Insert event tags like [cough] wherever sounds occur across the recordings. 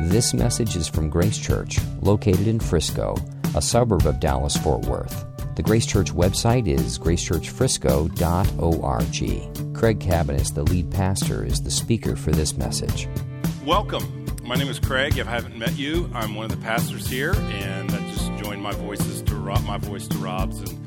This message is from Grace Church, located in Frisco, a suburb of Dallas Fort Worth. The Grace Church website is gracechurchfrisco.org. Craig Cabaniss, the lead pastor, is the speaker for this message. Welcome. My name is Craig. If I haven't met you, I'm one of the pastors here, and I just joined my voices to Rob, my voice to Rob's and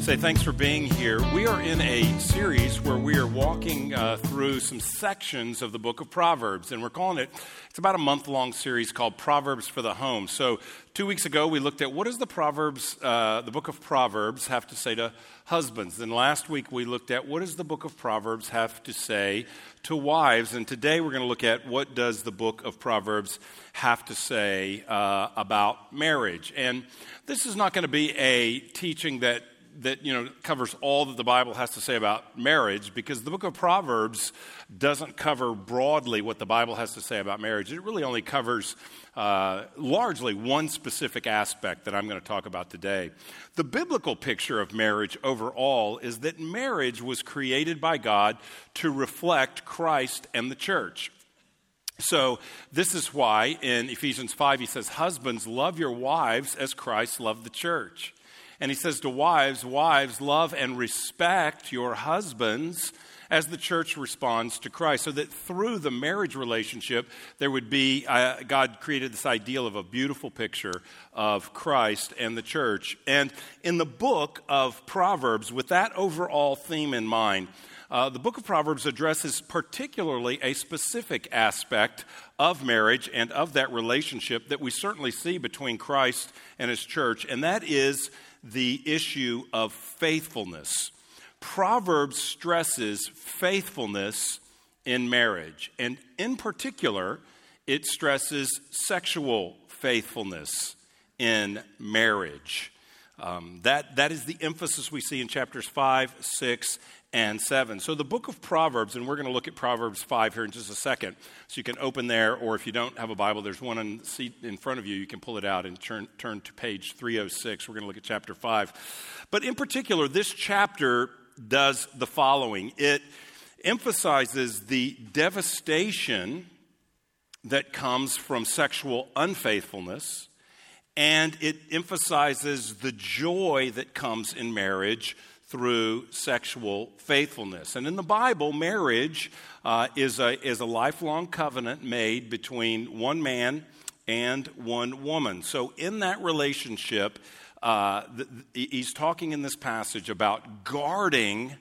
say thanks for being here. We are in a series where we are walking uh, through some sections of the book of Proverbs, and we're calling it, it's about a month long series called Proverbs for the Home. So, two weeks ago, we looked at what does the Proverbs, uh, the book of Proverbs, have to say to husbands. Then last week, we looked at what does the book of Proverbs have to say to wives. And today, we're going to look at what does the book of Proverbs have to say uh, about marriage. And this is not going to be a teaching that that you know covers all that the Bible has to say about marriage because the book of Proverbs doesn't cover broadly what the Bible has to say about marriage. It really only covers uh, largely one specific aspect that I'm going to talk about today. The biblical picture of marriage overall is that marriage was created by God to reflect Christ and the church. So, this is why in Ephesians 5 he says, Husbands, love your wives as Christ loved the church. And he says to wives, Wives, love and respect your husbands as the church responds to Christ. So that through the marriage relationship, there would be, uh, God created this ideal of a beautiful picture of Christ and the church. And in the book of Proverbs, with that overall theme in mind, uh, the book of Proverbs addresses particularly a specific aspect of marriage and of that relationship that we certainly see between Christ and his church, and that is the issue of faithfulness. Proverbs stresses faithfulness in marriage, and in particular, it stresses sexual faithfulness in marriage. Um, that, that is the emphasis we see in chapters 5, 6, and 7. So, the book of Proverbs, and we're going to look at Proverbs 5 here in just a second. So, you can open there, or if you don't have a Bible, there's one in seat in front of you. You can pull it out and turn, turn to page 306. We're going to look at chapter 5. But in particular, this chapter does the following it emphasizes the devastation that comes from sexual unfaithfulness, and it emphasizes the joy that comes in marriage through sexual faithfulness. And in the Bible, marriage uh, is, a, is a lifelong covenant made between one man and one woman. So, in that relationship, uh, the, the, he's talking in this passage about guarding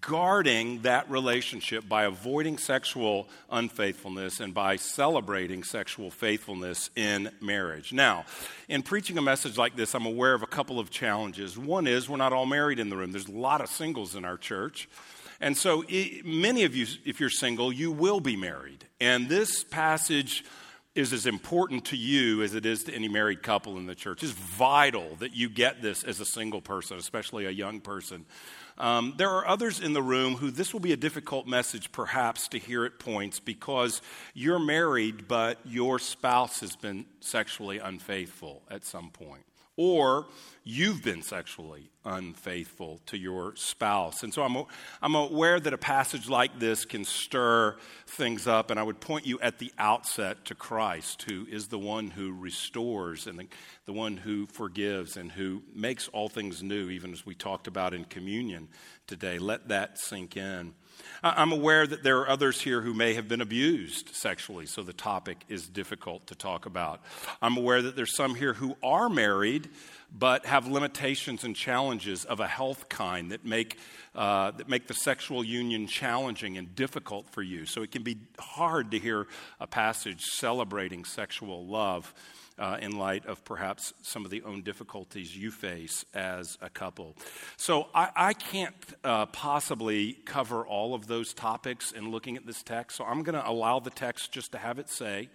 guarding that relationship by avoiding sexual unfaithfulness and by celebrating sexual faithfulness in marriage. Now, in preaching a message like this, I'm aware of a couple of challenges. One is we're not all married in the room, there's a lot of singles in our church. And so, many of you, if you're single, you will be married. And this passage is as important to you as it is to any married couple in the church. It's vital that you get this as a single person, especially a young person. Um, there are others in the room who this will be a difficult message, perhaps, to hear at points because you're married, but your spouse has been sexually unfaithful at some point or you've been sexually unfaithful to your spouse. And so I'm, I'm aware that a passage like this can stir things up, and I would point you at the outset to Christ, who is the one who restores and the, the one who forgives and who makes all things new, even as we talked about in communion today. Let that sink in. I'm aware that there are others here who may have been abused sexually, so the topic is difficult to talk about. I'm aware that there's some here who are married but have limitations and challenges of a health kind that make, uh, that make the sexual union challenging and difficult for you. So it can be hard to hear a passage celebrating sexual love uh, in light of perhaps some of the own difficulties you face as a couple. So I, I can't uh, possibly cover all of those topics in looking at this text, so I'm going to allow the text just to have it say.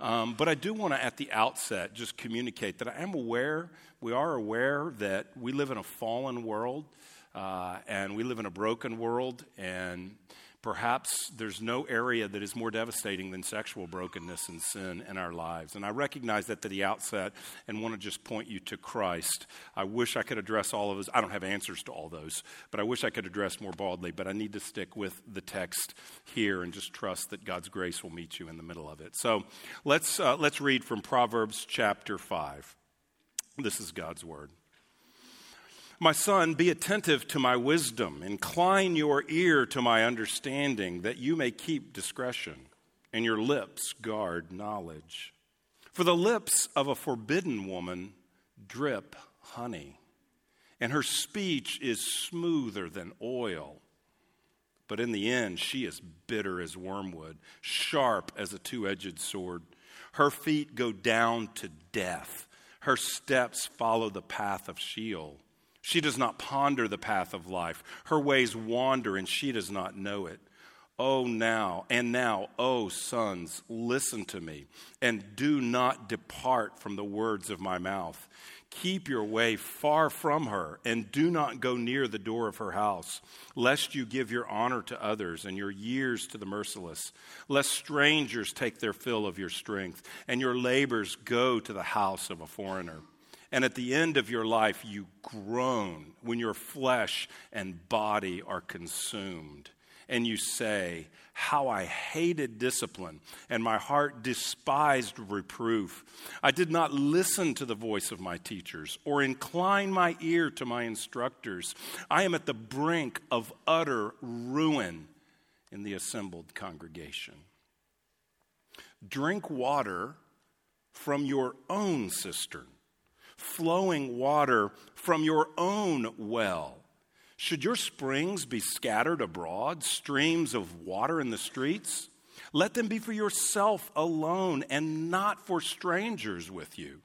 Um, but I do want to, at the outset, just communicate that I am aware, we are aware that we live in a fallen world uh, and we live in a broken world, and Perhaps there's no area that is more devastating than sexual brokenness and sin in our lives. And I recognize that at the outset and want to just point you to Christ. I wish I could address all of those. I don't have answers to all those, but I wish I could address more broadly. But I need to stick with the text here and just trust that God's grace will meet you in the middle of it. So let's, uh, let's read from Proverbs chapter 5. This is God's word. My son, be attentive to my wisdom. Incline your ear to my understanding, that you may keep discretion, and your lips guard knowledge. For the lips of a forbidden woman drip honey, and her speech is smoother than oil. But in the end, she is bitter as wormwood, sharp as a two edged sword. Her feet go down to death, her steps follow the path of Sheol. She does not ponder the path of life. Her ways wander, and she does not know it. Oh, now, and now, oh, sons, listen to me, and do not depart from the words of my mouth. Keep your way far from her, and do not go near the door of her house, lest you give your honor to others and your years to the merciless, lest strangers take their fill of your strength, and your labors go to the house of a foreigner. And at the end of your life, you groan when your flesh and body are consumed. And you say, How I hated discipline, and my heart despised reproof. I did not listen to the voice of my teachers, or incline my ear to my instructors. I am at the brink of utter ruin in the assembled congregation. Drink water from your own cistern flowing water from your own well. Should your springs be scattered abroad, streams of water in the streets? Let them be for yourself alone and not for strangers with you.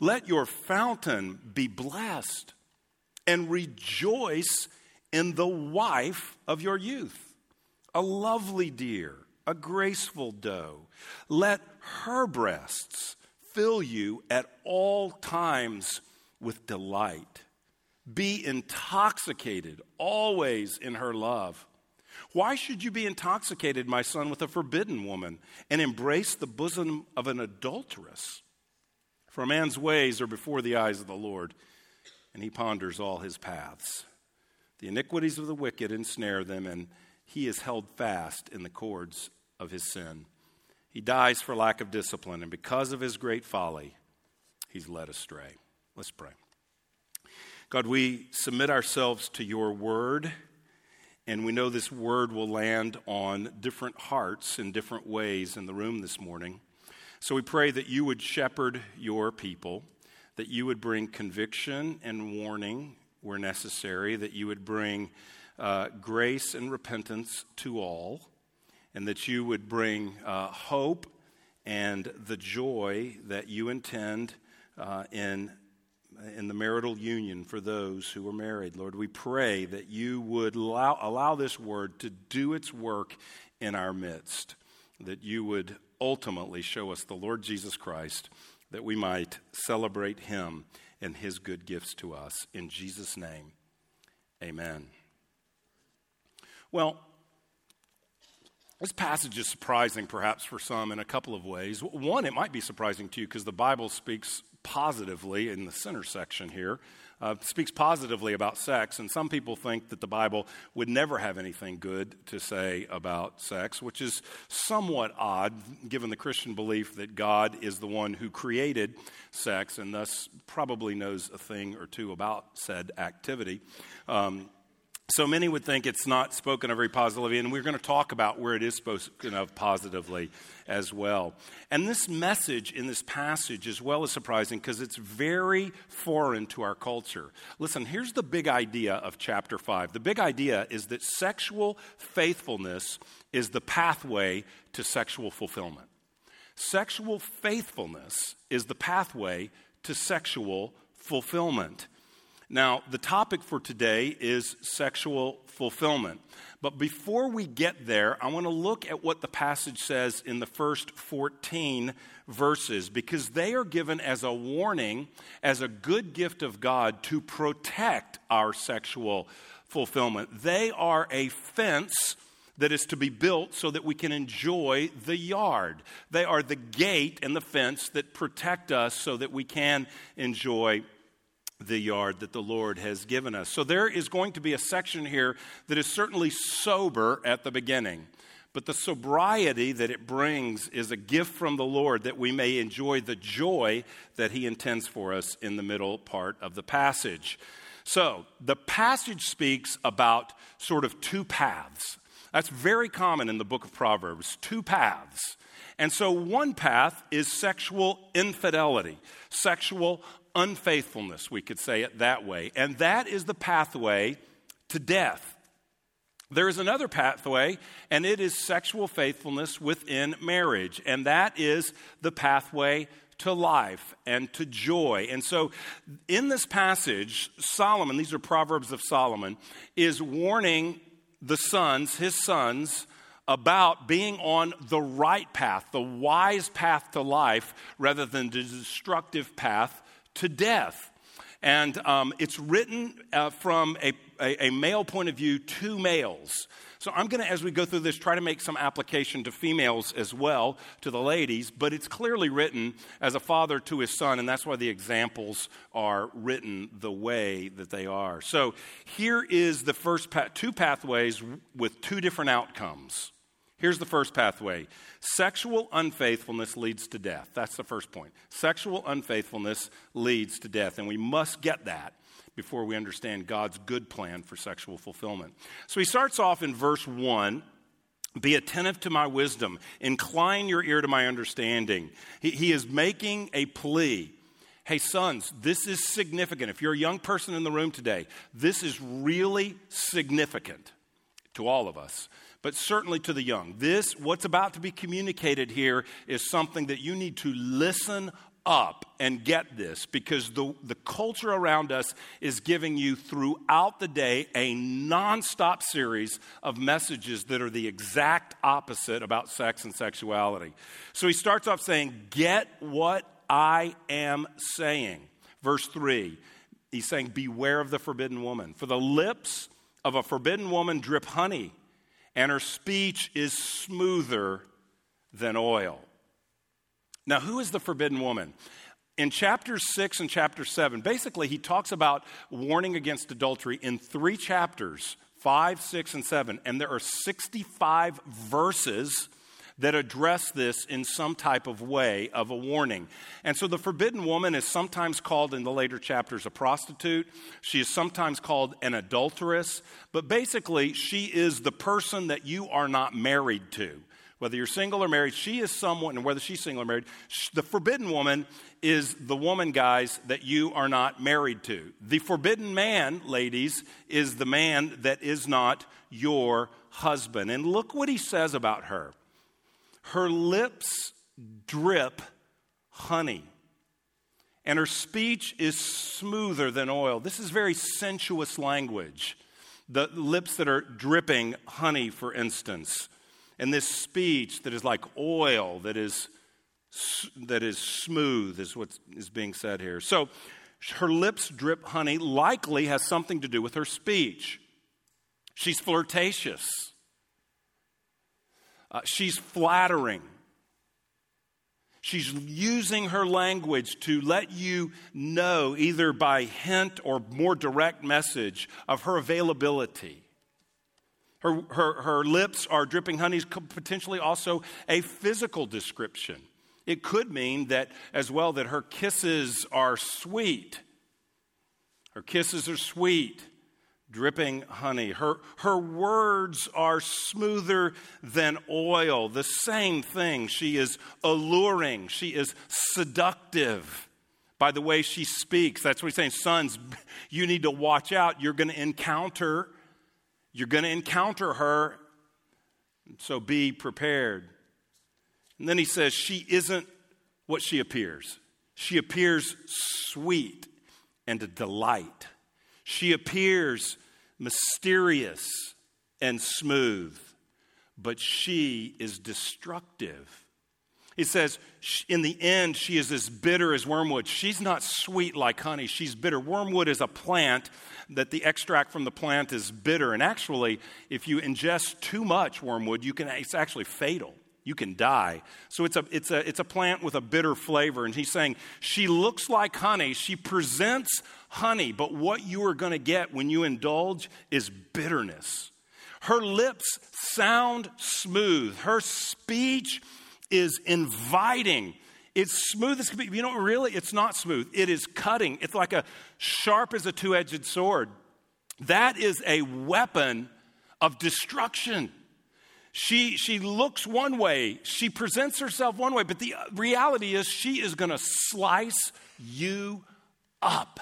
Let your fountain be blessed and rejoice in the wife of your youth, a lovely deer, a graceful doe. Let her breasts fill you at all times with delight. Be intoxicated always in her love. Why should you be intoxicated, my son, with a forbidden woman and embrace the bosom of an adulteress? For a man's ways are before the eyes of the Lord, and he ponders all his paths. The iniquities of the wicked ensnare them, and he is held fast in the cords of his sin. He dies for lack of discipline, and because of his great folly, he's led astray. Let's pray. God, we submit ourselves to your word, and we know this word will land on different hearts in different ways in the room this morning. So we pray that you would shepherd your people, that you would bring conviction and warning where necessary, that you would bring uh, grace and repentance to all and that you would bring uh, hope and the joy that you intend uh, in, in the marital union for those who are married. Lord, we pray that you would allow, allow this word to do its work in our midst, that you would ultimately show us the Lord Jesus Christ, that we might celebrate him and his good gifts to us. In Jesus' name, amen. Well, this passage is surprising, perhaps, for some in a couple of ways. One, it might be surprising to you because the Bible speaks positively in the center section here, uh, speaks positively about sex. And some people think that the Bible would never have anything good to say about sex, which is somewhat odd given the Christian belief that God is the one who created sex and thus probably knows a thing or two about said activity. Um, so many would think it's not spoken of very positively, and we're going to talk about where it is spoken of positively as well. And this message in this passage as well is surprising because it's very foreign to our culture. Listen, here's the big idea of chapter 5. The big idea is that sexual faithfulness is the pathway to sexual fulfillment. Sexual faithfulness is the pathway to sexual fulfillment. Now, the topic for today is sexual fulfillment. But before we get there, I want to look at what the passage says in the first 14 verses because they are given as a warning, as a good gift of God to protect our sexual fulfillment. They are a fence that is to be built so that we can enjoy the yard. They are the gate and the fence that protect us so that we can enjoy the yard that the Lord has given us. So there is going to be a section here that is certainly sober at the beginning. But the sobriety that it brings is a gift from the Lord that we may enjoy the joy that He intends for us in the middle part of the passage. So, the passage speaks about sort of two paths. That's very common in the book of Proverbs, two paths. And so, one path is sexual infidelity, sexual unfaithfulness, we could say it that way. And that is the pathway to death. There is another pathway, and it is sexual faithfulness within marriage, and that is the pathway to life and to joy. And so, in this passage, Solomon, these are Proverbs of Solomon, is warning the sons, his sons, about being on the right path, the wise path to life, rather than the destructive path to death. And um, it's written uh, from a, a, a male point of view to males. So I'm going to, as we go through this, try to make some application to females as well, to the ladies, but it's clearly written as a father to his son, and that's why the examples are written the way that they are. So here is the first two pathways with two different outcomes. Here's the first pathway sexual unfaithfulness leads to death. That's the first point. Sexual unfaithfulness leads to death, and we must get that before we understand God's good plan for sexual fulfillment. So he starts off in verse 1 be attentive to my wisdom, incline your ear to my understanding. He, he, is making a plea. Hey, sons, this is significant. If you're a young person in the room today, this is really significant to all of us but certainly to the young. This, what's about to be communicated here, is something that you need to listen up and get this because the, the culture around us is giving you throughout the day a nonstop series of messages that are the exact opposite about sex and sexuality. So he starts off saying, Get what I am saying. Verse 3, he's saying, Beware of the forbidden woman. For the lips of a forbidden woman drip honey and her speech is smoother than oil. Now, who is the forbidden woman? In chapter 6 and chapter 7, basically, he talks about warning against adultery in three chapters 5, 6, and 7. And there are 65 verses that address this in some type of way of a warning. And so the forbidden woman is sometimes called in the later chapters a prostitute. She is sometimes called an adulteress. But basically, she is the person that you are not married to. Whether you're single or married, she is someone, and whether she's single or married, the forbidden woman is the woman, guys, that you are not married to. The forbidden man, ladies, is the man that is not your husband. And look what he says about her. Her lips drip honey, and her speech is smoother than oil. This is very sensuous language. The lips that are dripping honey, for instance, and this speech that is like oil, that is, that is smooth, is what is being said here. So, her lips drip honey likely has something to do with her speech. She's flirtatious. Uh, she's flattering. She's using her language to let you know, either by hint or more direct message, of her availability. Her, her, her lips are dripping honey, potentially also a physical description. It could mean that as well that her kisses are sweet. Her kisses are sweet dripping honey. Her, her words are smoother than oil. The same thing. She is alluring, she is seductive by the way she speaks. That's what he's saying. Sons, [laughs] you need to watch out. You're going to encounter, you're going to encounter her. So be prepared. And then he says, she isn't what she appears. She appears sweet and a delight. She appears mysterious and smooth, but she is destructive. He says, in the end, she is as bitter as wormwood. She's not sweet like honey, she's bitter. Wormwood is a plant that the extract from the plant is bitter. And actually, if you ingest too much wormwood, you can, it's actually fatal. You can die. So it's a, it's, a, it's a plant with a bitter flavor. And he's saying, she looks like honey. She presents honey, but what you are going to get when you indulge is bitterness. Her lips sound smooth. Her speech is inviting. It's smooth as can be. You know, really, it's not smooth. It is cutting. It's like a sharp as a two edged sword. That is a weapon of destruction. She, she looks one way, she presents herself one way, but the reality is she is going to slice you up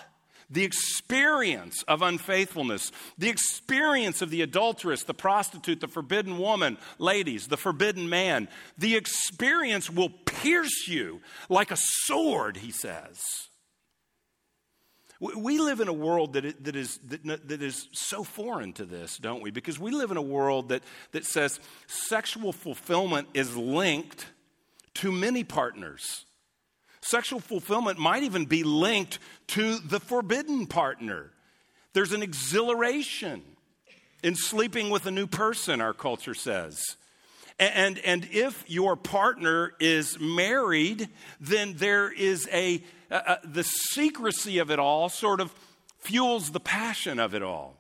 the experience of unfaithfulness, the experience of the adulteress, the prostitute, the forbidden woman, ladies, the forbidden man, the experience will pierce you like a sword, he says. We live in a world that, is, that is so foreign to this, don't we? Because we live in a world that, that says sexual fulfillment is linked to many partners. Sexual fulfillment might even be linked to the forbidden partner. There's an exhilaration in sleeping with a new person, our culture says. And, and if your partner is married, then there is a, the secrecy of it all sort of fuels the passion of it all.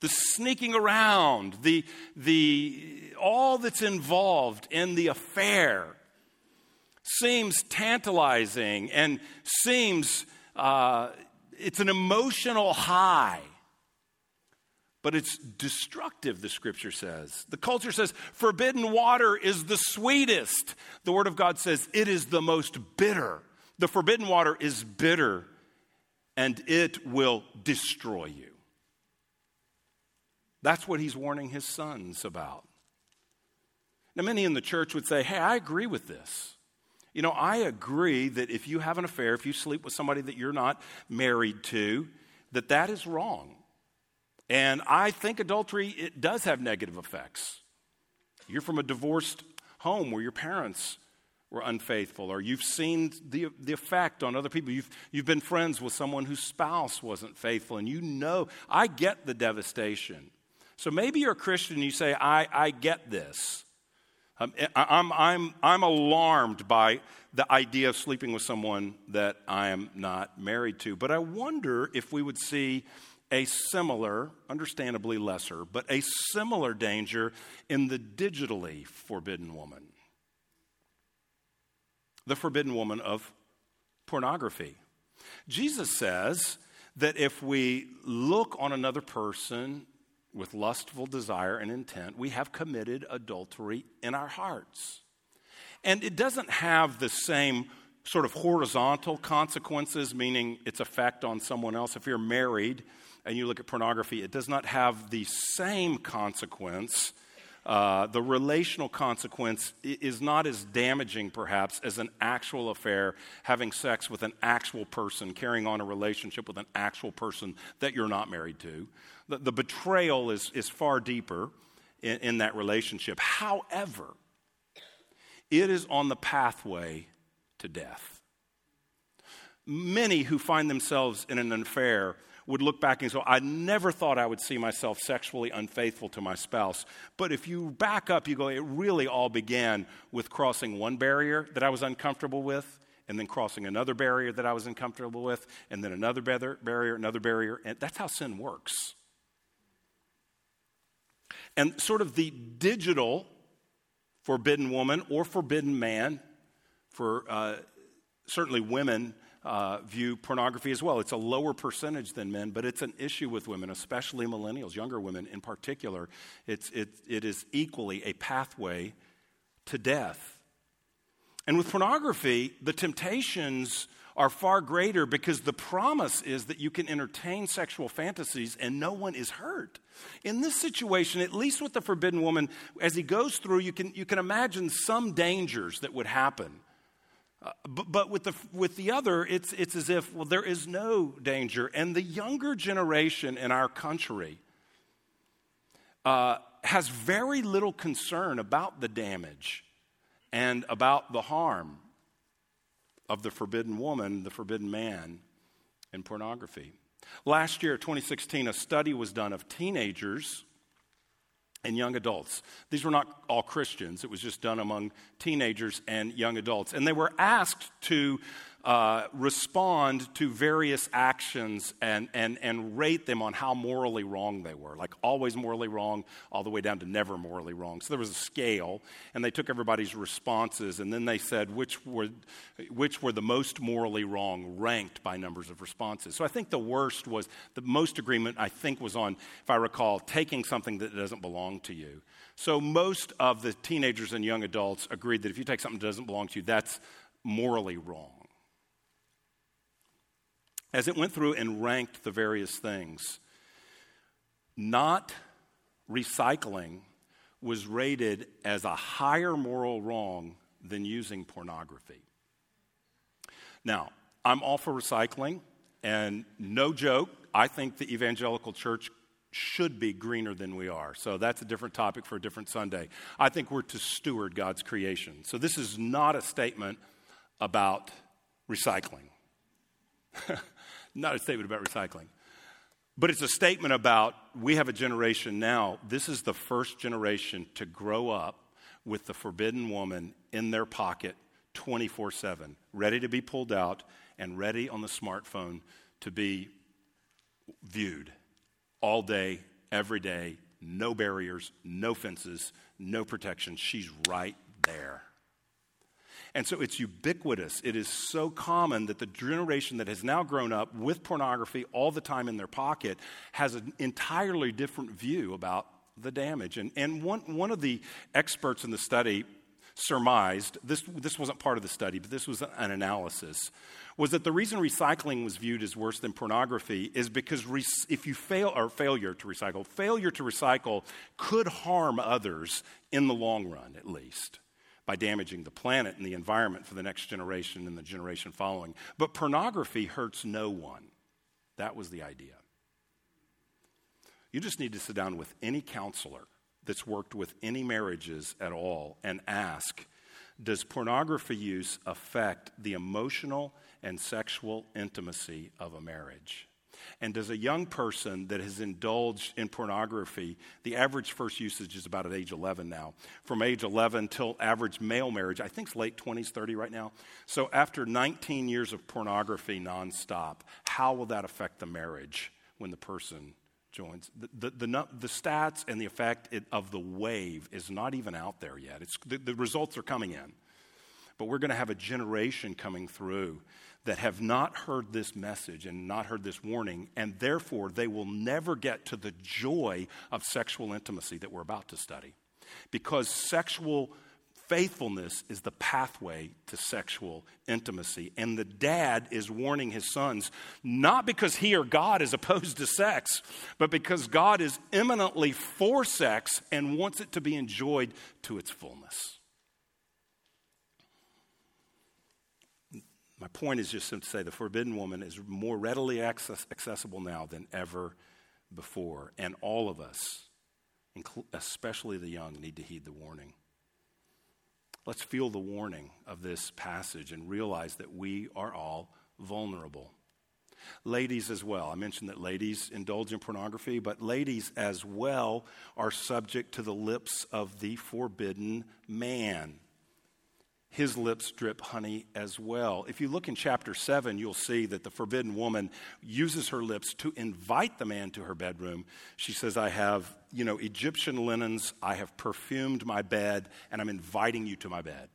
The sneaking around, the, the, all that's involved in the affair seems tantalizing and seems uh, it's an emotional high but it's destructive, the scripture says. The culture says forbidden water is the sweetest. The word of God says it is the most bitter. The forbidden water is bitter and it will destroy you. That's what he's warning his sons about. Now, many in the church would say, Hey, I agree with this. You know, I agree that if you have an affair, if you sleep with somebody that you're not married to, that that is wrong. And I think adultery it does have negative effects. You're from a divorced home where your parents were unfaithful, or you've seen the, the effect on other people. You've, you've been friends with someone whose spouse wasn't faithful, and you know, I get the devastation. So maybe you're a Christian and you say, I, I get this. Um, I'm, I'm, I'm alarmed by the idea of sleeping with someone that I am not married to. But I wonder if we would see a similar, understandably lesser, but a similar danger in the digitally forbidden woman. The forbidden woman of pornography. Jesus says that if we look on another person with lustful desire and intent, we have committed adultery in our hearts. And it doesn't have the same sort of horizontal consequences, meaning its effect on someone else. If you're married and you look at pornography, it does not have the same consequence. Uh, the relational consequence is not as damaging, perhaps, as an actual affair, having sex with an actual person, carrying on a relationship with an actual person that you're not married to. The, the betrayal is, is far deeper in, in that relationship. However, it is on the pathway to death. Many who find themselves in an affair would look back and say, I never thought I would see myself sexually unfaithful to my spouse. But if you back up, you go, it really all began with crossing one barrier that I was uncomfortable with, and then crossing another barrier that I was uncomfortable with, and then another barrier, another barrier. And that's how sin works. And sort of the digital forbidden woman or forbidden man, for uh, certainly women uh, view pornography as well. It's a lower percentage than men, but it's an issue with women, especially millennials, younger women in particular. It's, it, it is equally a pathway to death. And with pornography, the temptations are far greater because the promise is that you can entertain sexual fantasies and no one is hurt. In this situation, at least with the forbidden woman, as he goes through, you can, you can imagine some dangers that would happen. Uh, but, but with, the, with the other, it's, it's as if, well, there is no danger. And the younger generation in our country uh, has very little concern about the damage and about the harm of the forbidden woman, the forbidden man in pornography. Last year, 2016, a study was done of teenagers and young adults. These were not all Christians, it was just done among teenagers and young adults. And they were asked to uh, respond to various actions and, and, and rate them on how morally wrong they were, like always morally wrong, all the way down to never morally wrong. So there was a scale, and they took everybody's responses, and then they said which were, which were the most morally wrong, ranked by numbers of responses. So I think the worst was, the most agreement, I think, was on, if I recall, taking something that doesn't belong to you. So most of the teenagers and young adults agreed that if you take something that doesn't belong to you, that's morally wrong as it went through and ranked the various things, not recycling was rated as a higher moral wrong than using pornography. Now, I'm all for recycling, and no joke, I think the evangelical church should be greener than we are. So that's a different topic for a different Sunday. I think we're to steward God's creation. So this is not a statement about recycling. [laughs] not a statement about recycling. But it's a statement about we have a generation now. This is the first generation to grow up with the forbidden woman in their pocket 24 7, ready to be pulled out and ready on the smartphone to be viewed all day, every day, no barriers, no fences, no protection. She's right there. And so it's ubiquitous. It is so common that the generation that has now grown up with pornography all the time in their pocket has an entirely different view about the damage. And, and one, one of the experts in the study surmised this, this wasn't part of the study, but this was an analysis was that the reason recycling was viewed as worse than pornography is because re- if you fail or failure to recycle failure to recycle could harm others in the long run at least by damaging the planet and the environment for the next generation and the generation following. But pornography hurts no one. That was the idea. You just need to sit down with any counselor that's worked with any marriages at all and ask Does pornography use affect the emotional and sexual intimacy of a marriage? And as a young person that has indulged in pornography, the average first usage is about at age 11 now. From age 11 till average male marriage, I think it's late 20s, 30 right now. So after 19 years of pornography nonstop, how will that affect the marriage when the person joins? The, the, the, the stats and the effect of the wave is not even out there yet. It's, the, the results are coming in. But we're going to have a generation coming through that have not heard this message and not heard this warning, and therefore they will never get to the joy of sexual intimacy that we're about to study. Because sexual faithfulness is the pathway to sexual intimacy. And the dad is warning his sons, not because he or God is [laughs] opposed to sex, but because God is eminently for sex and wants it to be enjoyed to its fullness. My point is just to say the forbidden woman is more readily access, accessible now than ever before. And all of us, especially the young, need to heed the warning. Let's feel the warning of this passage and realize that we are all vulnerable. Ladies as well. I mentioned that ladies indulge in pornography, but ladies as well are subject to the lips of the forbidden man his lips drip honey as well. If you look in chapter 7, you'll see that the forbidden woman uses her lips to invite the man to her bedroom. She says, I have, you know, Egyptian linens, I have perfumed my bed, and I'm inviting you to my bed.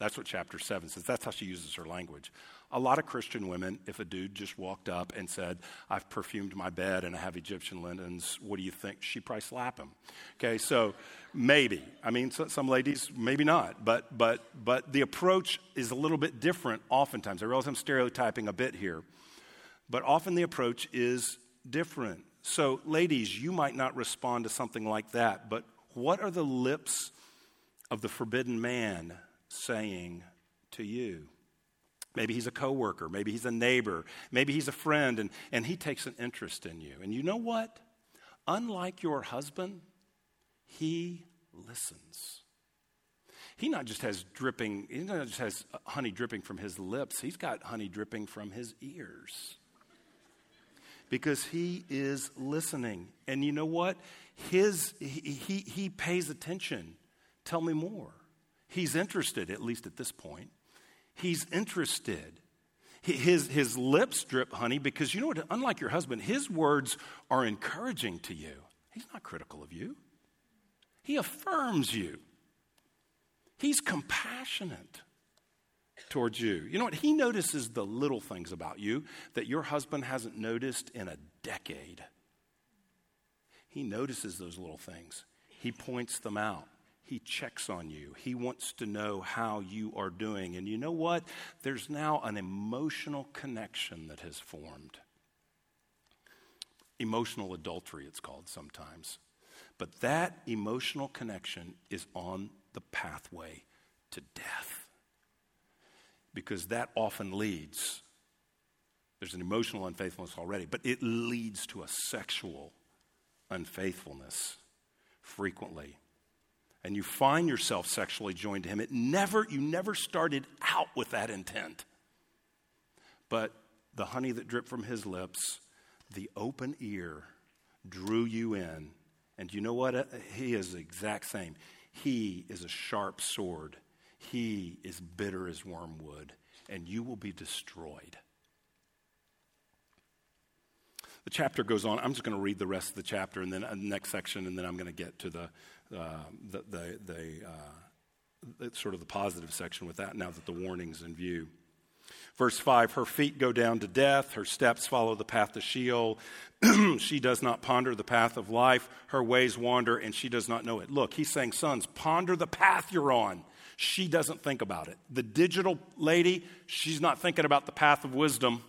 That's what chapter 7 says. That's how she uses her language. A lot of Christian women, if a dude just walked up and said, I've perfumed my bed and I have Egyptian linens, what do you think? She'd probably slap him. Okay, so maybe. I mean, so, some ladies, maybe not. But, but, but the approach is a little bit different oftentimes. I realize I'm stereotyping a bit here, but often the approach is different. So, ladies, you might not respond to something like that, but what are the lips of the forbidden man saying to you? Maybe he's a coworker, maybe he's a neighbor, maybe he's a friend, and, and he takes an interest in you. And you know what? Unlike your husband, he listens. he not just has dripping, he not just has honey dripping from his lips, he's got honey dripping from his ears. Because he is listening. And you know what? His, he, he, he pays attention. Tell me more. He's interested, at least at this point. He's interested. His, his lips drip honey because you know what? Unlike your husband, his words are encouraging to you. He's not critical of you, he affirms you. He's compassionate towards you. You know what? He notices the little things about you that your husband hasn't noticed in a decade. He notices those little things, he points them out. He checks on you. He wants to know how you are doing. And you know what? There's now an emotional connection that has formed. Emotional adultery, it's called sometimes. But that emotional connection is on the pathway to death. Because that often leads, there's an emotional unfaithfulness already, but it leads to a sexual unfaithfulness frequently. And you find yourself sexually joined to him. It never, you never started out with that intent. But the honey that dripped from his lips, the open ear, drew you in. And you know what? He is the exact same. He is a sharp sword. He is bitter as wormwood, and you will be destroyed. The chapter goes on. I'm just going to read the rest of the chapter and then uh, the next section, and then I'm going to get to the, uh, the, the, the uh, sort of the positive section with that now that the warning's in view. Verse 5 Her feet go down to death, her steps follow the path to Sheol. [clears throat] she does not ponder the path of life, her ways wander, and she does not know it. Look, he's saying, Sons, ponder the path you're on. She doesn't think about it. The digital lady, she's not thinking about the path of wisdom.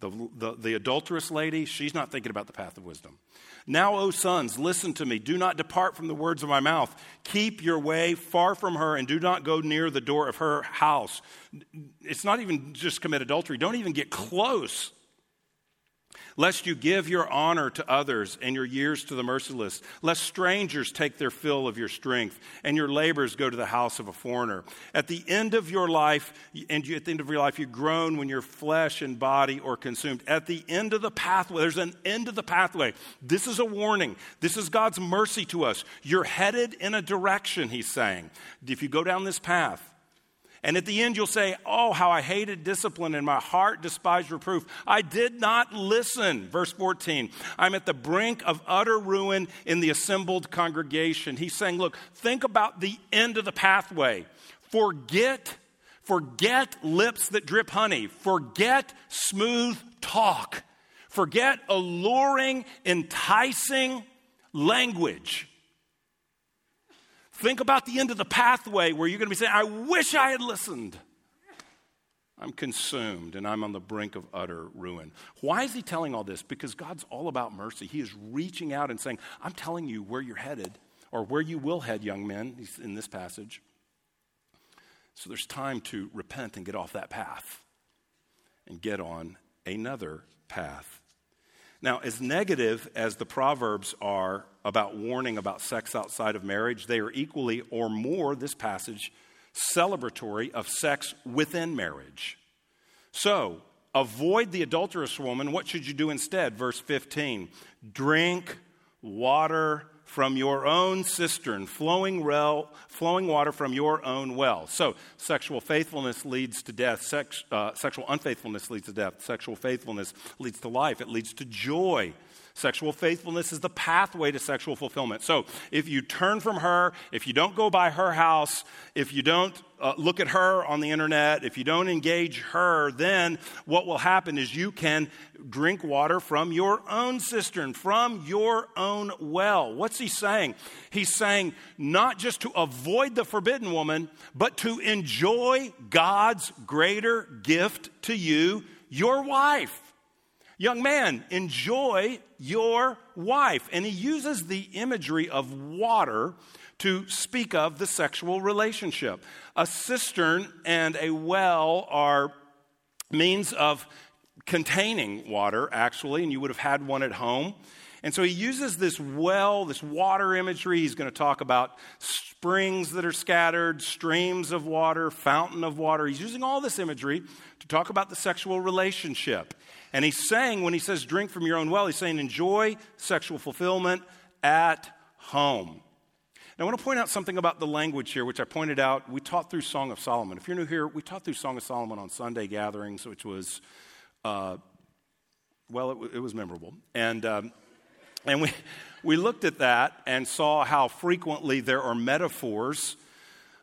The, the, the, adulterous lady, she's not thinking about the path of wisdom. Now, O sons, listen to me. Do not depart from the words of my mouth. Keep your way far from her and do not go near the door of her house. It's not even just commit adultery, don't even get close lest you give your honor to others and your years to the merciless, lest strangers take their fill of your strength and your labors go to the house of a foreigner. At the end of your life, and you, at the end of your life, you groan when your flesh and body are consumed. At the end of the pathway, there's an end of the pathway. This is a warning. This is God's mercy to us. You're headed in a direction, he's saying. If you go down this path, and at the end, you'll say, Oh, how I hated discipline and my heart despised reproof. I did not listen. Verse 14. I'm at the brink of utter ruin in the assembled congregation. He's saying, Look, think about the end of the pathway. Forget, forget lips that drip honey. Forget smooth talk. Forget alluring, enticing language. Think about the end of the pathway where you're going to be saying, I wish I had listened. I'm consumed and I'm on the brink of utter ruin. Why is he telling all this? Because God's all about mercy. He is reaching out and saying, I'm telling you where you're headed or where you will head, young men, in this passage. So there's time to repent and get off that path and get on another path. Now, as negative as the Proverbs are about warning about sex outside of marriage, they are equally or more, this passage, celebratory of sex within marriage. So, avoid the adulterous woman. What should you do instead? Verse 15 drink water from your own cistern, flowing, well, flowing water from your own well. So, sexual faithfulness leads to death. Sex, uh, sexual unfaithfulness leads to death. Sexual faithfulness leads to life. It leads to joy. Sexual faithfulness is the pathway to sexual fulfillment. So if you turn from her, if you don't go by her house, if you don't uh, look at her on the internet, if you don't engage her, then what will happen is you can drink water from your own cistern, from your own well. What's he saying? He's saying not just to avoid the forbidden woman, but to enjoy God's greater gift to you, your wife. Young man, enjoy your wife. And he uses the imagery of water to speak of the sexual relationship. A cistern and a well are means of containing water, actually, and you would have had one at home. And so he uses this well, this water imagery. He's going to talk about springs that are scattered, streams of water, fountain of water. He's using all this imagery talk about the sexual relationship. And he's saying, when he says drink from your own well, he's saying enjoy sexual fulfillment at home. Now, I want to point out something about the language here, which I pointed out. We taught through Song of Solomon. If you're new here, we taught through Song of Solomon on Sunday gatherings, which was, uh, well, it, it, was memorable. And, um, and we, we looked at that and saw how frequently there are metaphors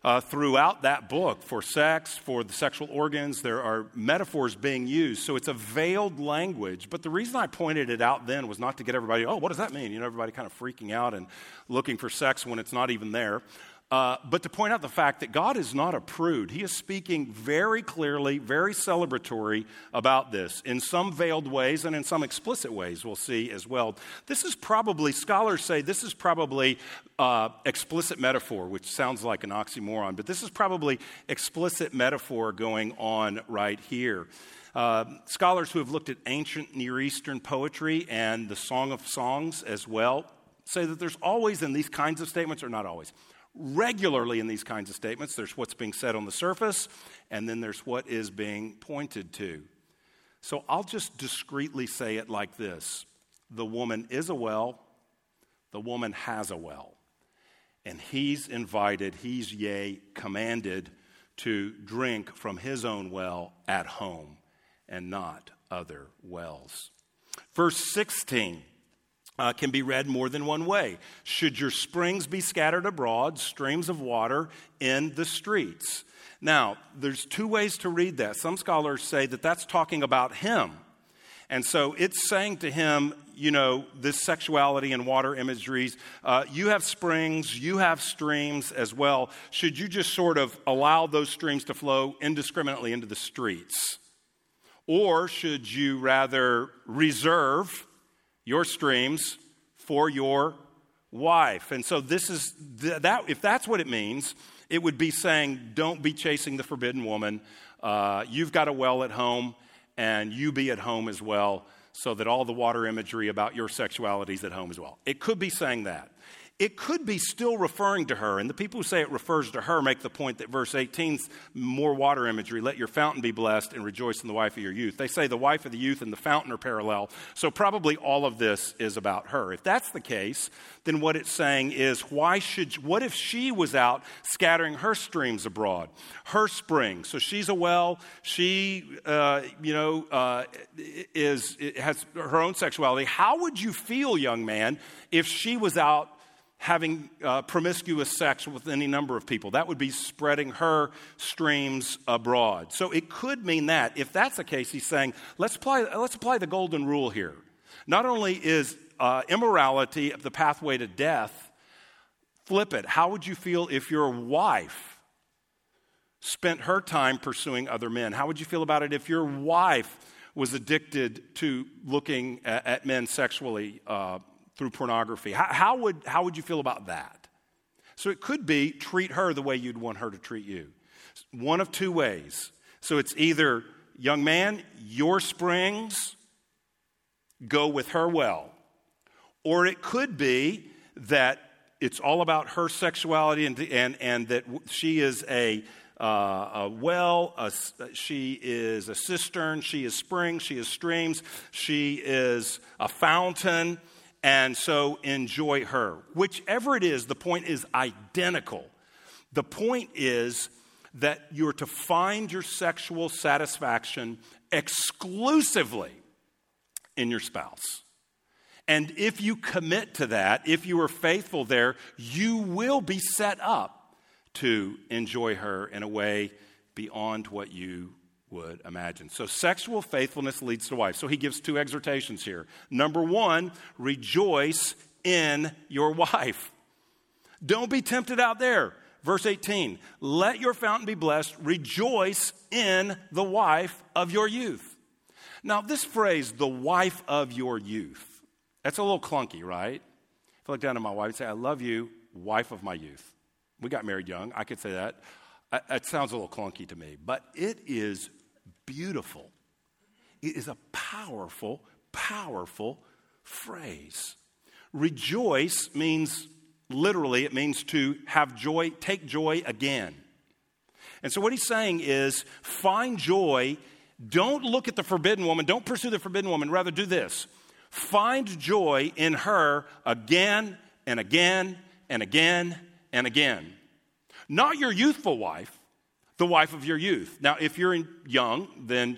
uh, throughout that book for sex, for the sexual organs. There are metaphors being used. So it's a veiled language. But the reason I pointed it out then was not to get everybody, oh, what does that mean? You know, everybody kind of freaking out and looking for sex when it's not even there. Uh, but to point out the fact that God is not a prude. He is speaking very clearly, very celebratory about this in some veiled ways and in some explicit ways, we'll see as well. This is probably, scholars say, this is probably uh, explicit metaphor, which sounds like an oxymoron, but this is probably explicit metaphor going on right here. Uh, scholars who have looked at ancient Near Eastern poetry and the Song of Songs as well say that there's always in these kinds of statements, or not always, regularly in these kinds of statements. There's what's being said on the surface, and then there's what is being pointed to. So I'll just discreetly say it like this The woman is a well, the woman has a well. And he's invited, he's, yea, commanded to drink from his own well at home and not other wells. Verse 16 uh, can be read more than one way. Should your springs be scattered abroad, streams of water in the streets? Now, there's two ways to read that. Some scholars say that that's talking about him. And so it's saying to him, you know, this sexuality and water imageries, uh, you have springs, you have streams as well. Should you just sort of allow those streams to flow indiscriminately into the streets? Or should you rather reserve your streams for your wife. And so this is that if that's what it means, it would be saying don't be chasing the forbidden woman. Uh, you've got a well at home, and you be at home as well, so that all the water imagery about your sexuality is at home as well. It could be saying that. It could be still referring to her, and the people who say it refers to her make the point that verse 18's more water imagery. Let your fountain be blessed and rejoice in the wife of your youth. They say the wife of the youth and the fountain are parallel, so probably all of this is about her. If that's the case, then what it's saying is, why should, what if she was out scattering her streams abroad, her spring? So she's a well, she, uh, you know, uh, is, has her own sexuality. How would you feel, young man, if she was out having uh, promiscuous sex with any number of people. That would be spreading her streams abroad. So it could mean that. If that's the case, he's saying, let's apply, let's apply the golden rule here. Not only is uh, immorality the pathway to death, flip it. How would you feel if your wife spent her time pursuing other men? How would you feel about it if your wife was addicted to looking at, men sexually? Uh, through pornography. How, how, would, how would you feel about that? So it could be treat her the way you'd want her to treat you. One of two ways. So it's either, young man, your springs go with her well. Or it could be that it's all about her sexuality and, and, and that she is a, uh, a well, a, she is a cistern, she is springs, she is streams, she is a fountain and so enjoy her. Whichever it is, the point is identical. The point is that you're to find your sexual satisfaction exclusively in your spouse. And if you commit to that, if you are faithful there, you will be set up to enjoy her in a way beyond what you would imagine. So, sexual faithfulness leads to wife. So, he gives two exhortations here. Number one, rejoice in your wife. Don't be tempted out there. Verse 18, let your fountain be blessed, rejoice in the wife of your youth. Now, this phrase, the wife of your youth, that's a little clunky, right? If I look down at my wife and say, I love you, wife of my youth. We got married young. I could say that. Uh, it sounds a little clunky to me, but it is beautiful. It is a powerful, powerful phrase. Rejoice means literally, it means to have joy, take joy again. And so, what he's saying is find joy. Don't look at the forbidden woman. Don't pursue the forbidden woman. Rather, do this find joy in her again and again and again and again. Not your youthful wife, the wife of your youth. Now, if you're young, then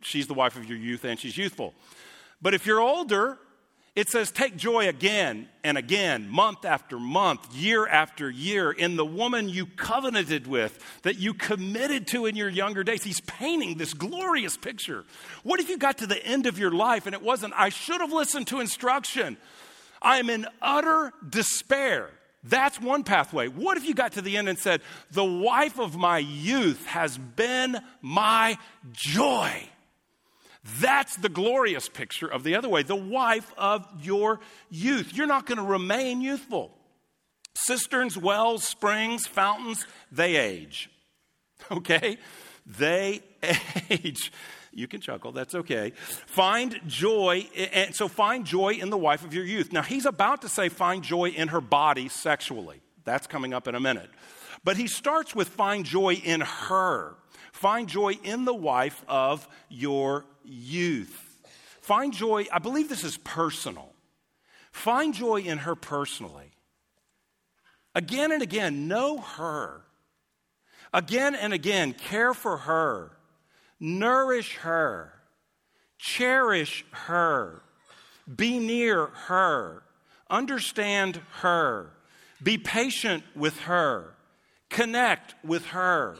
she's the wife of your youth and she's youthful. But if you're older, it says, take joy again and again, month after month, year after year, in the woman you covenanted with, that you committed to in your younger days. He's painting this glorious picture. What if you got to the end of your life and it wasn't, I should have listened to instruction? I am in utter despair. That's one pathway. What if you got to the end and said, The wife of my youth has been my joy? That's the glorious picture of the other way, the wife of your youth. You're not going to remain youthful. Cisterns, wells, springs, fountains, they age. [laughs] Okay? They [laughs] age. You can chuckle, that's okay. Find joy, and so find joy in the wife of your youth. Now, he's about to say find joy in her body sexually. That's coming up in a minute. But he starts with find joy in her. Find joy in the wife of your youth. Find joy, I believe this is personal. Find joy in her personally. Again and again, know her. Again and again, care for her. Nourish her. Cherish her. Be near her. Understand her. Be patient with her. Connect with her.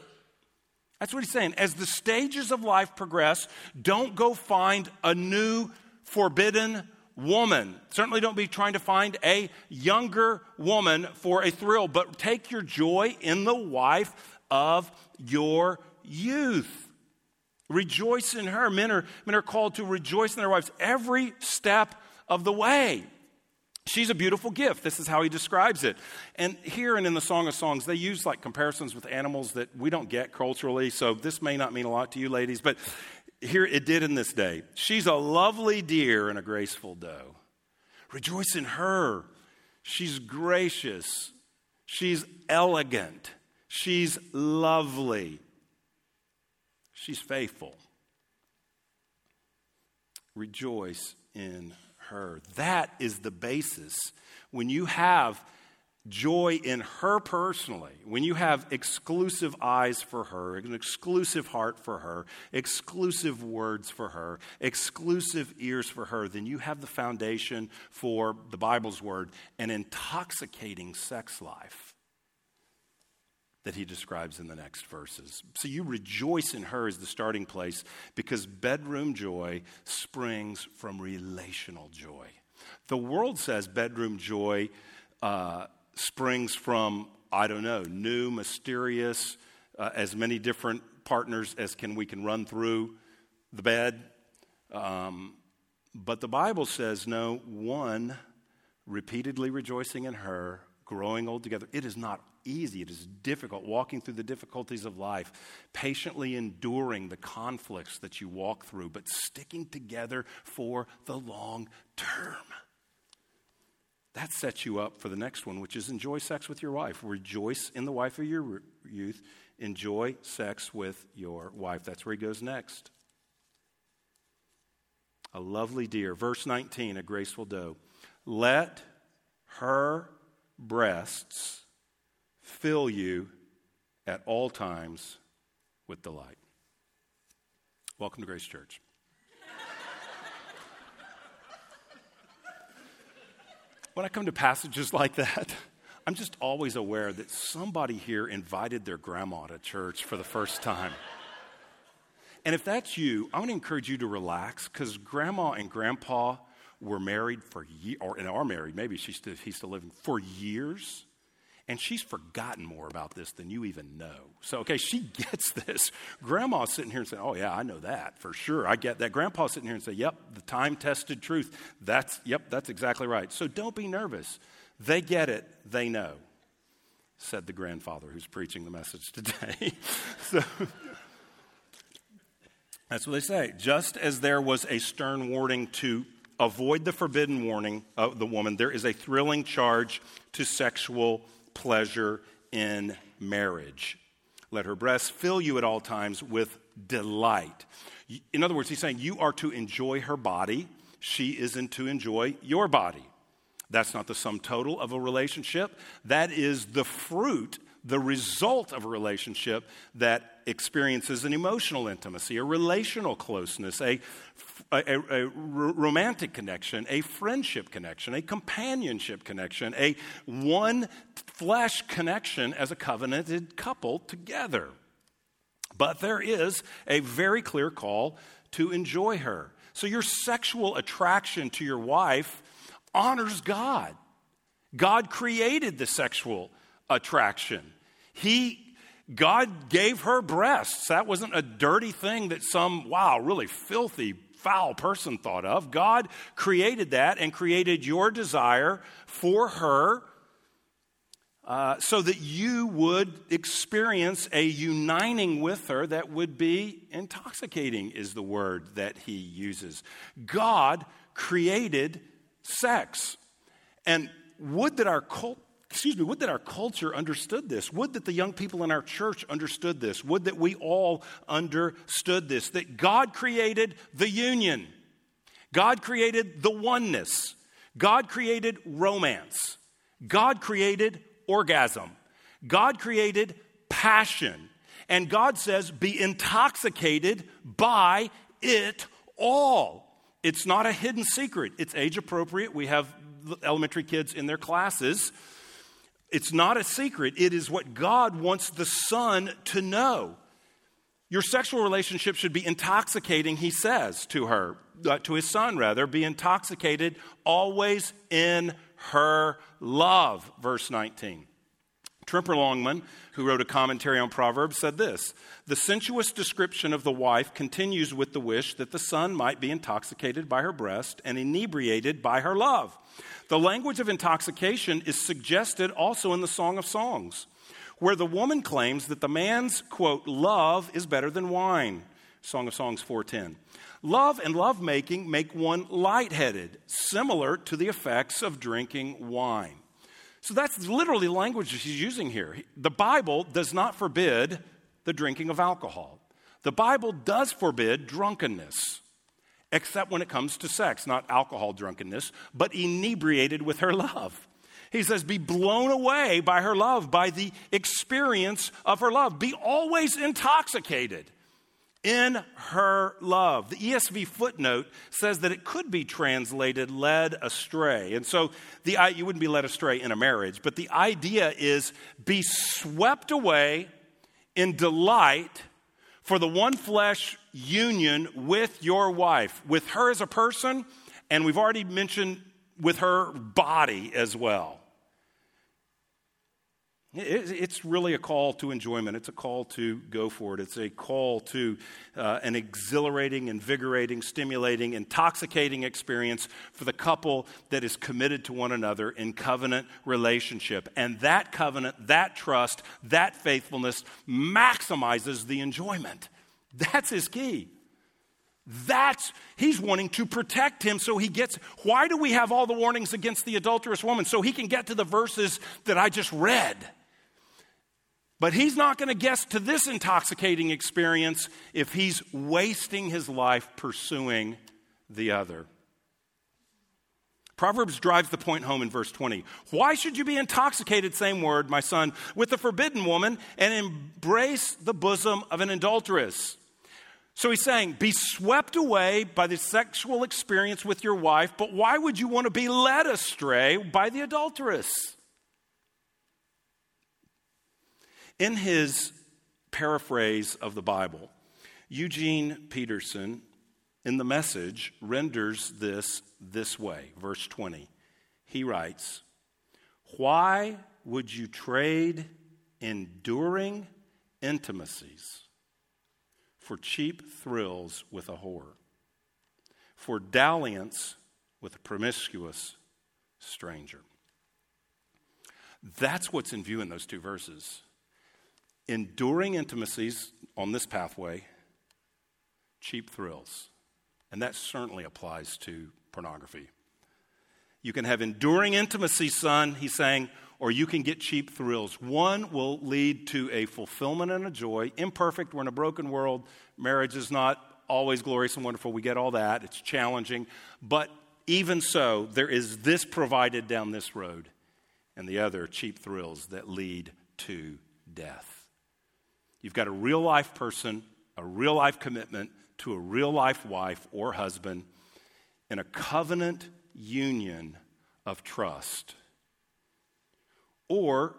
That's what he's saying. As the stages of life progress, don't go find a new forbidden woman. Certainly don't be trying to find a younger woman for a thrill, but take your joy in the wife of your youth. Rejoice in her. Men are, men are called to rejoice in their wives every step of the way. She's a beautiful gift. This is how he describes it. And here and in the Song of Songs, they use like comparisons with animals that we don't get culturally, so this may not mean a lot to you ladies, but here it did in this day. She's a lovely deer and a graceful doe. Rejoice in her. She's gracious. She's elegant. She's lovely. She's faithful. Rejoice in her. That is the basis. When you have joy in her personally, when you have exclusive eyes for her, an exclusive heart for her, exclusive words for her, exclusive ears for her, then you have the foundation for the Bible's word, an intoxicating sex life that he describes in the next verses. So you rejoice in her as the starting place because bedroom joy springs from relational joy. The world says bedroom joy uh, springs from, I don't know, new, mysterious, uh, as many different partners as can we can run through the bed. Um, but the Bible says no, one repeatedly rejoicing in her, growing old together. It is not easy, it is difficult, walking through the difficulties of life, patiently enduring the conflicts that you walk through, but sticking together for the long term. That sets you up for the next one, which is enjoy sex with your wife. Rejoice in the wife of your youth. Enjoy sex with your wife. That's where he goes next. A lovely deer. Verse 19, a graceful doe. Let her breasts fill you at all times with delight. Welcome to Grace Church. when I come to passages like that, I'm just always aware that somebody here invited their grandma to church for the first time. And if that's you, I want to encourage you to relax because grandma and grandpa were married for years, or and are married, maybe she's still, he's still living, for years. And she's forgotten more about this than you even know. So, okay, she [laughs] gets this. Grandma's sitting here and saying, Oh, yeah, I know that for sure. I get that. Grandpa's sitting here and say, Yep, the time tested truth. That's, yep, that's exactly right. So don't be nervous. They get it, they know, said the grandfather who's preaching the message today. [laughs] so, that's what they say. Just as there was a stern warning to avoid the forbidden warning of the woman. There is a thrilling charge to sexual pleasure in marriage. Let her breasts fill you at all times with delight. In other words, he's saying you are to enjoy her body, she isn't to enjoy your body. That's not the sum total of a relationship. That is the fruit, the result of a relationship that experiences an emotional intimacy, a relational closeness, a, a, a, a romantic connection, a friendship connection, a companionship connection, a one flesh connection as a covenanted couple together. But there is a very clear call to enjoy her. So your sexual attraction to your wife honors God. God created the sexual attraction. He God gave her breasts. That wasn't a dirty thing that some, wow, really filthy, foul person thought of. God created that and created your desire for her uh, so that you would experience a uniting with her that would be intoxicating, is the word that he uses. God created sex. And would that our cult, excuse me, would that our culture understood this. Would that the young people in our church understood this. Would that we all understood this. That God created the union. God created the oneness. God created romance. God created orgasm. God created passion. And God says, be intoxicated by it all. It's not a hidden secret, it's age appropriate. We have elementary kids in their classes. It's not a secret, it is what God wants the son to know. Your sexual relationship should be intoxicating, he says to her, uh, to his son rather, be intoxicated always in her love, verse 19. Tremper Longman, who wrote a commentary on Proverbs, said this The sensuous description of the wife continues with the wish that the son might be intoxicated by her breast and inebriated by her love. The language of intoxication is suggested also in the Song of Songs, where the woman claims that the man's, quote, love is better than wine. Song of Songs 410. Love and lovemaking make one lightheaded, similar to the effects of drinking wine. So that's literally the language he's using here. The Bible does not forbid the drinking of alcohol. The Bible does forbid drunkenness, except when it comes to sex, not alcohol drunkenness, but inebriated with her love. He says, Be blown away by her love, by the experience of her love. Be always intoxicated in her love. The ESV footnote says that it could be translated led astray. And so the you wouldn't be led astray in a marriage, but the idea is be swept away in delight for the one flesh union with your wife, with her as a person, and we've already mentioned with her body as well. It's really a call to enjoyment. It's a call to go for it. It's a call to uh, an exhilarating, invigorating, stimulating, intoxicating experience for the couple that is committed to one another in covenant relationship. And that covenant, that trust, that faithfulness maximizes the enjoyment. That's his key. That's, he's wanting to protect him so he gets. Why do we have all the warnings against the adulterous woman? So he can get to the verses that I just read. But he's not going to guess to this intoxicating experience if he's wasting his life pursuing the other. Proverbs drives the point home in verse 20. Why should you be intoxicated, same word, my son, with the forbidden woman and embrace the bosom of an adulteress? So he's saying, be swept away by the sexual experience with your wife, but why would you want to be led astray by the adulteress? In his paraphrase of the Bible, Eugene Peterson, in the message, renders this this way. Verse 20. He writes, Why would you trade enduring intimacies for cheap thrills with a whore, for dalliance with a promiscuous stranger? That's what's in view in those two verses enduring intimacies on this pathway, cheap thrills And that certainly applies to pornography. You can have enduring intimacy, son, he's saying, or you can get cheap thrills. One will lead to a fulfillment and a joy. Imperfect, we're in a broken world. Marriage is not always glorious and wonderful. We get all that, it's challenging. But even so, there is this provided down this road, and the other cheap thrills that lead to death. You've got a real life person, a real life commitment to a real life wife or husband in a covenant union of trust. Or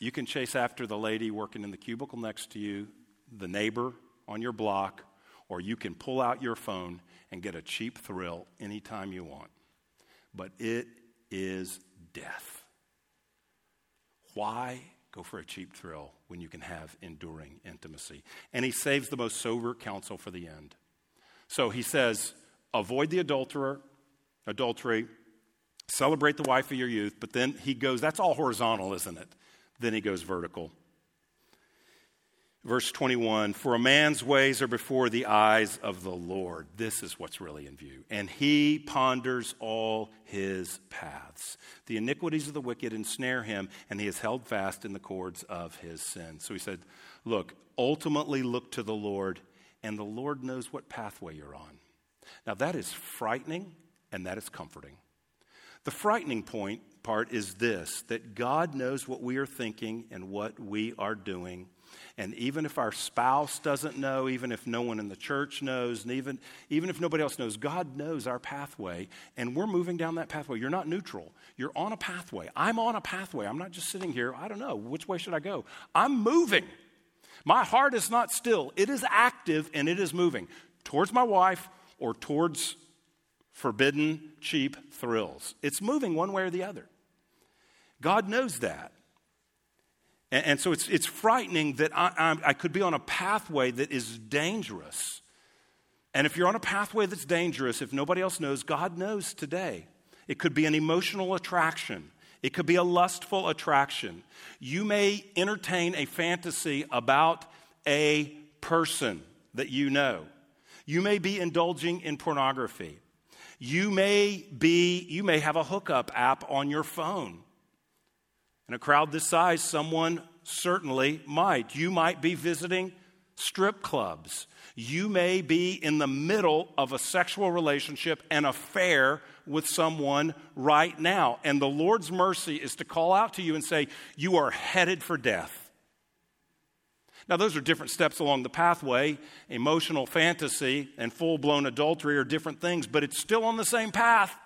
you can chase after the lady working in the cubicle next to you, the neighbor on your block, or you can pull out your phone and get a cheap thrill anytime you want. But it is death. Why go for a cheap thrill when you can have enduring intimacy? And he saves the most sober counsel for the end. So he says, avoid the adulterer, adultery, celebrate the wife of your youth, but then he goes, that's all horizontal, isn't it? Then he goes vertical. Verse 21 For a man's ways are before the eyes of the Lord. This is what's really in view. And he ponders all his paths. The iniquities of the wicked ensnare him, and he is held fast in the cords of his sin. So he said, Look, ultimately look to the Lord, and the Lord knows what pathway you're on. Now, that is frightening and that is comforting. The frightening point part is this that God knows what we are thinking and what we are doing and even if our spouse doesn't know, even if no one in the church knows, and even, even if nobody else knows, God knows our pathway, and we're moving down that pathway. You're not neutral. You're on a pathway. I'm on a pathway. I'm not just sitting here, I don't know, which way should I go? I'm moving. My heart is not still, it is active and it is moving towards my wife or towards forbidden, cheap thrills. It's moving one way or the other. God knows that. And, and so it's, it's frightening that I, I could be on a pathway that is dangerous. And if you're on a pathway that's dangerous, if nobody else knows, God knows today. It could be an emotional attraction. It could be a lustful attraction. You may entertain a fantasy about a person that you know. You may be indulging in pornography. You may be you may have a hookup app on your phone. In a crowd this size, someone certainly might. You might be visiting strip clubs. You may be in the middle of a sexual relationship, an affair with someone right now. And the Lord's mercy is to call out to you and say, You are headed for death. Now, those are different steps along the pathway. Emotional fantasy and full blown adultery are different things, but it's still on the same path.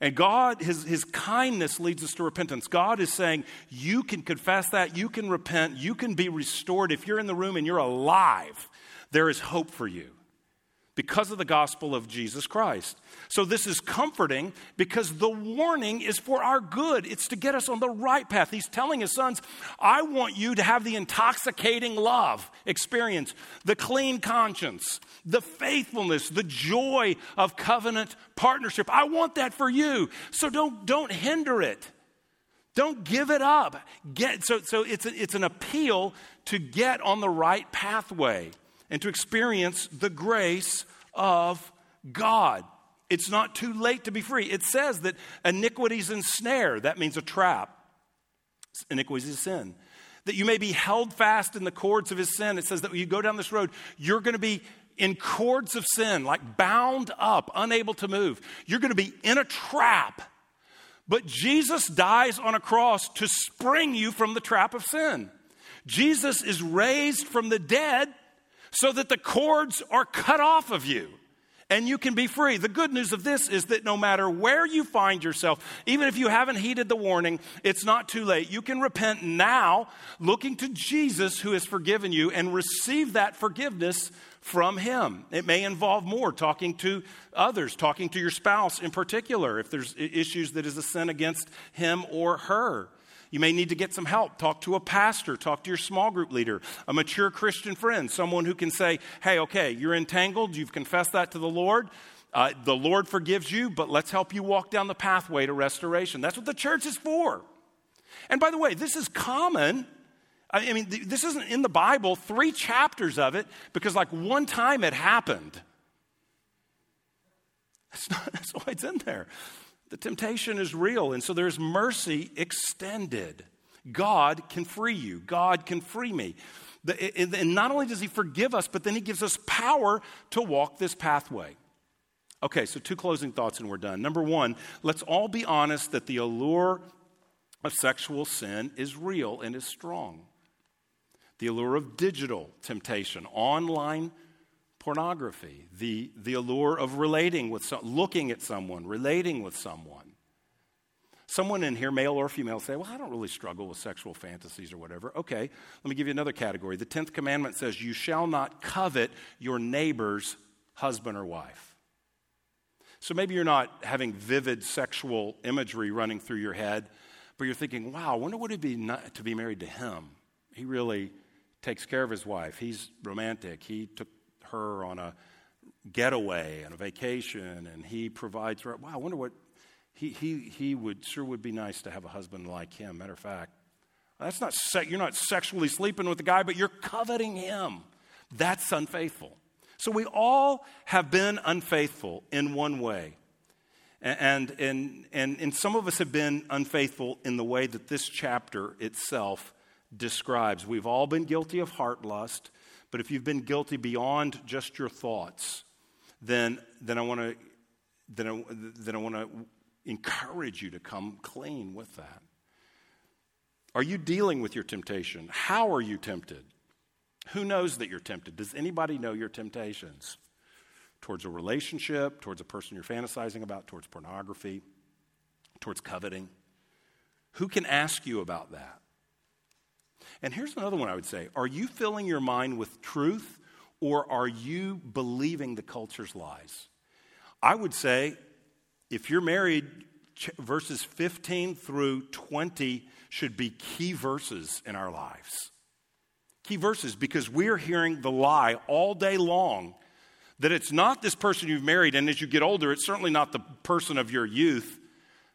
And God, his, his kindness leads us to repentance. God is saying, you can confess that, you can repent, you can be restored. If you're in the room and you're alive, there is hope for you because of the gospel of Jesus Christ. So, this is comforting because the warning is for our good. It's to get us on the right path. He's telling his sons, I want you to have the intoxicating love experience, the clean conscience, the faithfulness, the joy of covenant partnership. I want that for you. So, don't, don't hinder it. Don't give it up. Get, so so it's, a, it's an appeal to get on the right pathway and to experience the grace of God. It's not too late to be free. It says that iniquities ensnare. That means a trap. Iniquities is sin. That you may be held fast in the cords of his sin. It says that when you go down this road, you're going to be in cords of sin, like bound up, unable to move. You're going to be in a trap. But Jesus dies on a cross to spring you from the trap of sin. Jesus is raised from the dead so that the cords are cut off of you and you can be free. The good news of this is that no matter where you find yourself, even if you haven't heeded the warning, it's not too late. You can repent now, looking to Jesus who has forgiven you, and receive that forgiveness from Him. It may involve more talking to others, talking to your spouse in particular, if there's issues that is a sin against him or her. You may need to get some help. Talk to a pastor, talk to your small group leader, a mature Christian friend, someone who can say, hey, okay, you're entangled, you've confessed that to the Lord. Uh, the Lord forgives you, but let's help you walk down the pathway to restoration. That's what the church is for. And by the way, this is common. I mean, this isn't in the Bible, three chapters of it, because like one time it happened. That's, not, [laughs] that's why it's in there. The temptation is real, and so there's mercy extended. God can free you, God can free me. And not only does He forgive us, but then He gives us power to walk this pathway. Okay, so two closing thoughts and we're done. Number one, let's all be honest that the allure of sexual sin is real and is strong. The allure of digital temptation, online pornography, the, the allure of relating with looking at someone, relating with someone. Someone in here, male or female, say, Well, I don't really struggle with sexual fantasies or whatever. Okay, let me give you another category. The 10th commandment says, You shall not covet your neighbor's husband or wife. So maybe you're not having vivid sexual imagery running through your head, but you're thinking, Wow, I wonder what it'd be to be married to him. He really takes care of his wife. He's romantic. He took her on a getaway and a vacation, and he provides her. Wow, I wonder what he, he, he would sure would be nice to have a husband like him. Matter of fact, that's not se- you're not sexually sleeping with the guy, but you're coveting him. That's unfaithful. So we all have been unfaithful in one way. And, and, and, and some of us have been unfaithful in the way that this chapter itself describes. We've all been guilty of heart lust, but if you've been guilty beyond just your thoughts, then, then I want to then I, then I want to encourage you to come clean with that. Are you dealing with your temptation? How are you tempted? Who knows that you're tempted? Does anybody know your temptations? Towards a relationship, towards a person you're fantasizing about, towards pornography, towards coveting? Who can ask you about that? And here's another one I would say Are you filling your mind with truth or are you believing the culture's lies? I would say if you're married, verses 15 through 20 should be key verses in our lives. Key verses because we're hearing the lie all day long that it's not this person you've married, and as you get older, it's certainly not the person of your youth.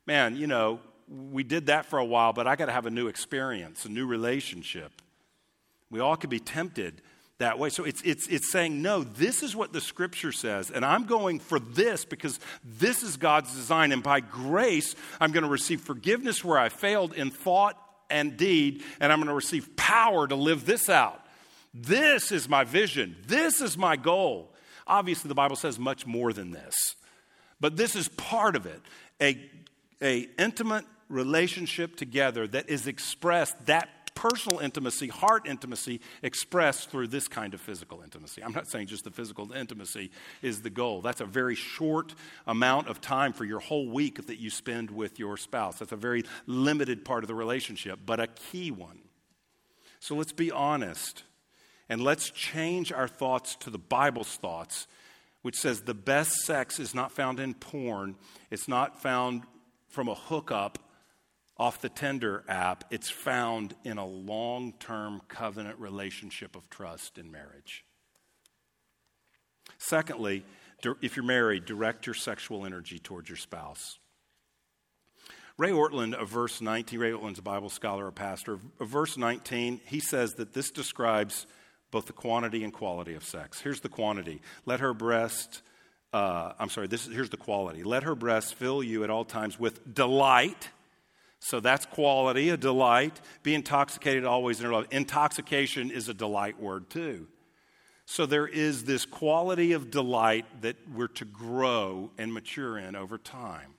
Man, you know, we did that for a while, but I got to have a new experience, a new relationship. We all could be tempted that way. So it's, it's, it's saying, no, this is what the scripture says, and I'm going for this because this is God's design. And by grace, I'm going to receive forgiveness where I failed in thought and deed, and I'm going to receive power to live this out. This is my vision, this is my goal. Obviously, the Bible says much more than this, but this is part of it. A, a intimate relationship together that is expressed, that personal intimacy, heart intimacy, expressed through this kind of physical intimacy. I'm not saying just the physical intimacy is the goal. That's a very short amount of time for your whole week that you spend with your spouse. That's a very limited part of the relationship, but a key one. So let's be honest and let's change our thoughts to the Bible's thoughts, which says the best sex is not found in porn, it's not found from a hookup off the Tinder app, it's found in a long term covenant relationship of trust in marriage. Secondly, if you're married, direct your sexual energy towards your spouse. Ray Ortlund of verse 19, Ray Ortlund's a Bible scholar, a pastor. Of verse 19, he says that this describes both the quantity and quality of sex. Here's the quantity. Let her breast, uh, I'm sorry, this, here's the quality. Let her breast fill you at all times with delight so that's quality, a delight. Be intoxicated always in her love. Intoxication is a delight word too. So there is this quality of delight that we're to grow and mature in over time.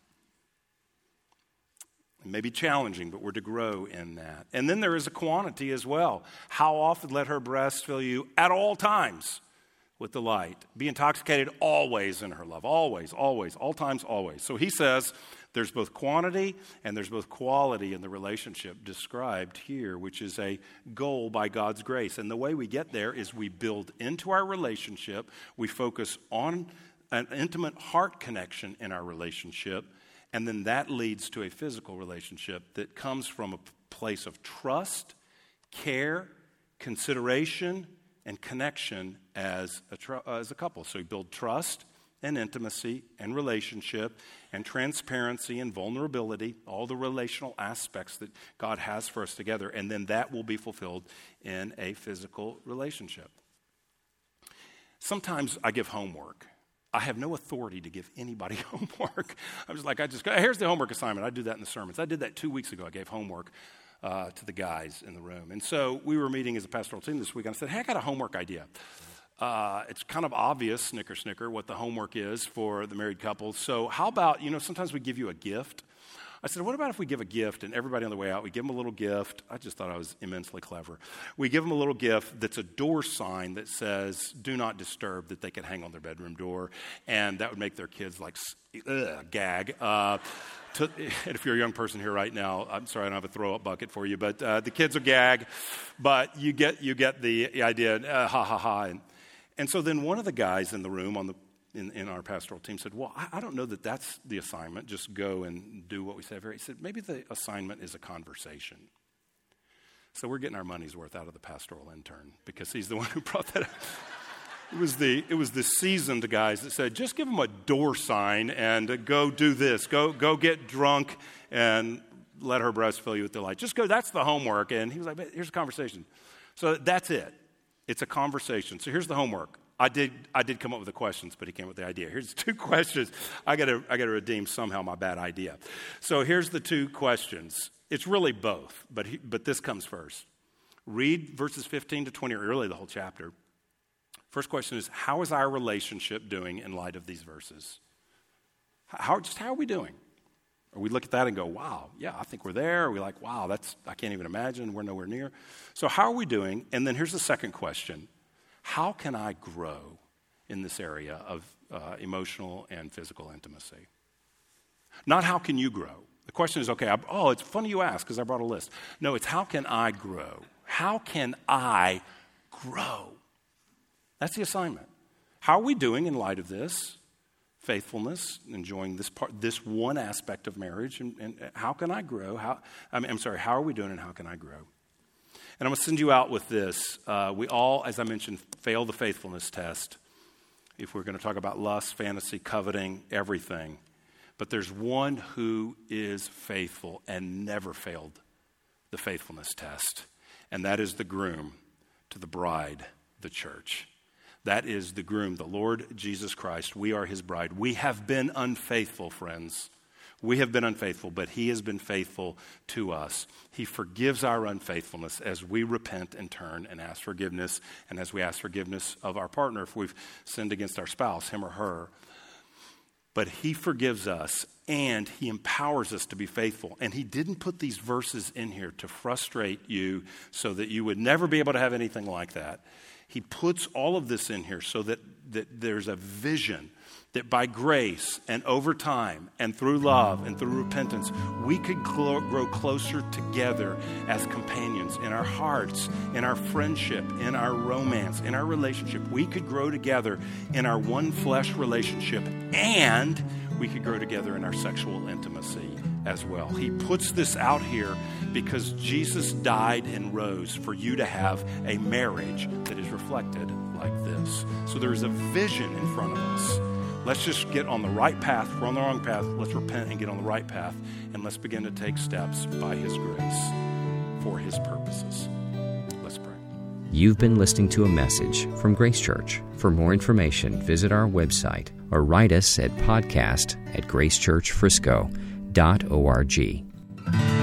It may be challenging, but we're to grow in that. And then there is a quantity as well. How often let her breast fill you at all times with delight? Be intoxicated always in her love. Always, always, all times, always. So he says, there's both quantity and there's both quality in the relationship described here, which is a goal by God's grace. And the way we get there is we build into our relationship, we focus on an intimate heart connection in our relationship, and then that leads to a physical relationship that comes from a place of trust, care, consideration, and connection as a, tr- as a couple. So you build trust and intimacy and relationship and transparency and vulnerability, all the relational aspects that God has for us together, and then that will be fulfilled in a physical relationship. Sometimes I give homework. I have no authority to give anybody [laughs] homework. I was like, I just, here's the homework assignment. I do that in the sermons. I did that two weeks ago. I gave homework uh, to the guys in the room. And so we were meeting as a pastoral team this week, and I said, hey, I got a homework idea. Uh, it's kind of obvious, snicker, snicker, what the homework is for the married couple. So, how about, you know, sometimes we give you a gift. I said, what about if we give a gift and everybody on the way out, we give them a little gift. I just thought I was immensely clever. We give them a little gift that's a door sign that says, do not disturb, that they could hang on their bedroom door. And that would make their kids like, ugh, gag. Uh, to, [laughs] and if you're a young person here right now, I'm sorry I don't have a throw up bucket for you, but uh, the kids will gag. But you get, you get the idea, uh, ha ha ha. And, and so then one of the guys in the room on the in, in our pastoral team said, Well, I, I, don't know that that's the assignment. Just go and do what we say. He said, Maybe the assignment is a conversation. So we're getting our money's worth out of the pastoral intern because he's the [laughs] one who brought that up. It was, the, it was the seasoned guys that said, just give them a door sign and uh, go do this. Go, go get drunk and let her breast fill you with delight. Just go, that's the homework. And he was like, here's a conversation. So that's it. It's a conversation. So here's the homework. I did, I did come up with the questions, but he came up with the idea. Here's two [laughs] questions. I gotta I gotta redeem somehow my bad idea. So here's the two questions. It's really both, but, he, but this comes first. Read verses 15 to 20, or really the whole chapter. First question is How is our relationship doing in light of these verses? How, just how are we doing? Or we look at that and go, wow, yeah, I think we're there. Or we like, wow, that's, I can't even imagine. We're nowhere near. So, how are we doing? And then here's the second question how can I grow in this area of uh, emotional and physical intimacy? Not how can you grow. The question is, okay, I, oh, it's funny you ask because I brought a list. No, it's how can I grow? How can I grow? That's the assignment. How are we doing in light of this? Faithfulness, enjoying this part, this one aspect of marriage, and, and how can I grow? How, I mean, I'm sorry, how are we doing and how can I grow? And I'm going to send you out with this. Uh, we all, as I mentioned, fail the faithfulness test if we're going to talk about lust, fantasy, coveting, everything. But there's one who is faithful and never failed the faithfulness test, and that is the groom to the bride, the church. That is the groom, the Lord Jesus Christ. We are his bride. We have been unfaithful, friends. We have been unfaithful, but He has been faithful to us. He forgives our unfaithfulness as we repent and turn and ask forgiveness, and as we ask forgiveness of our partner if we've sinned against our spouse, him or her. But He forgives us and He empowers us to be faithful. And He didn't put these verses in here to frustrate you so that you would never be able to have anything like that. He puts all of this in here so that, that there's a vision that by grace and over time and through love and through repentance, we could grow closer together as companions in our hearts, in our friendship, in our romance, in our relationship. We could grow together in our one flesh relationship and we could grow together in our sexual intimacy as well. He puts this out here because Jesus died and rose for you to have a marriage that is reflected like this. So there is a vision in front of us. Let's just get on the right path. We're on the wrong path. Let's repent and get on the right path. And let's begin to take steps by His grace for His purposes. Let's pray. You've been listening to a message from Grace Church. For more information, visit our website or write us at podcast at gracechurchfrisco.org.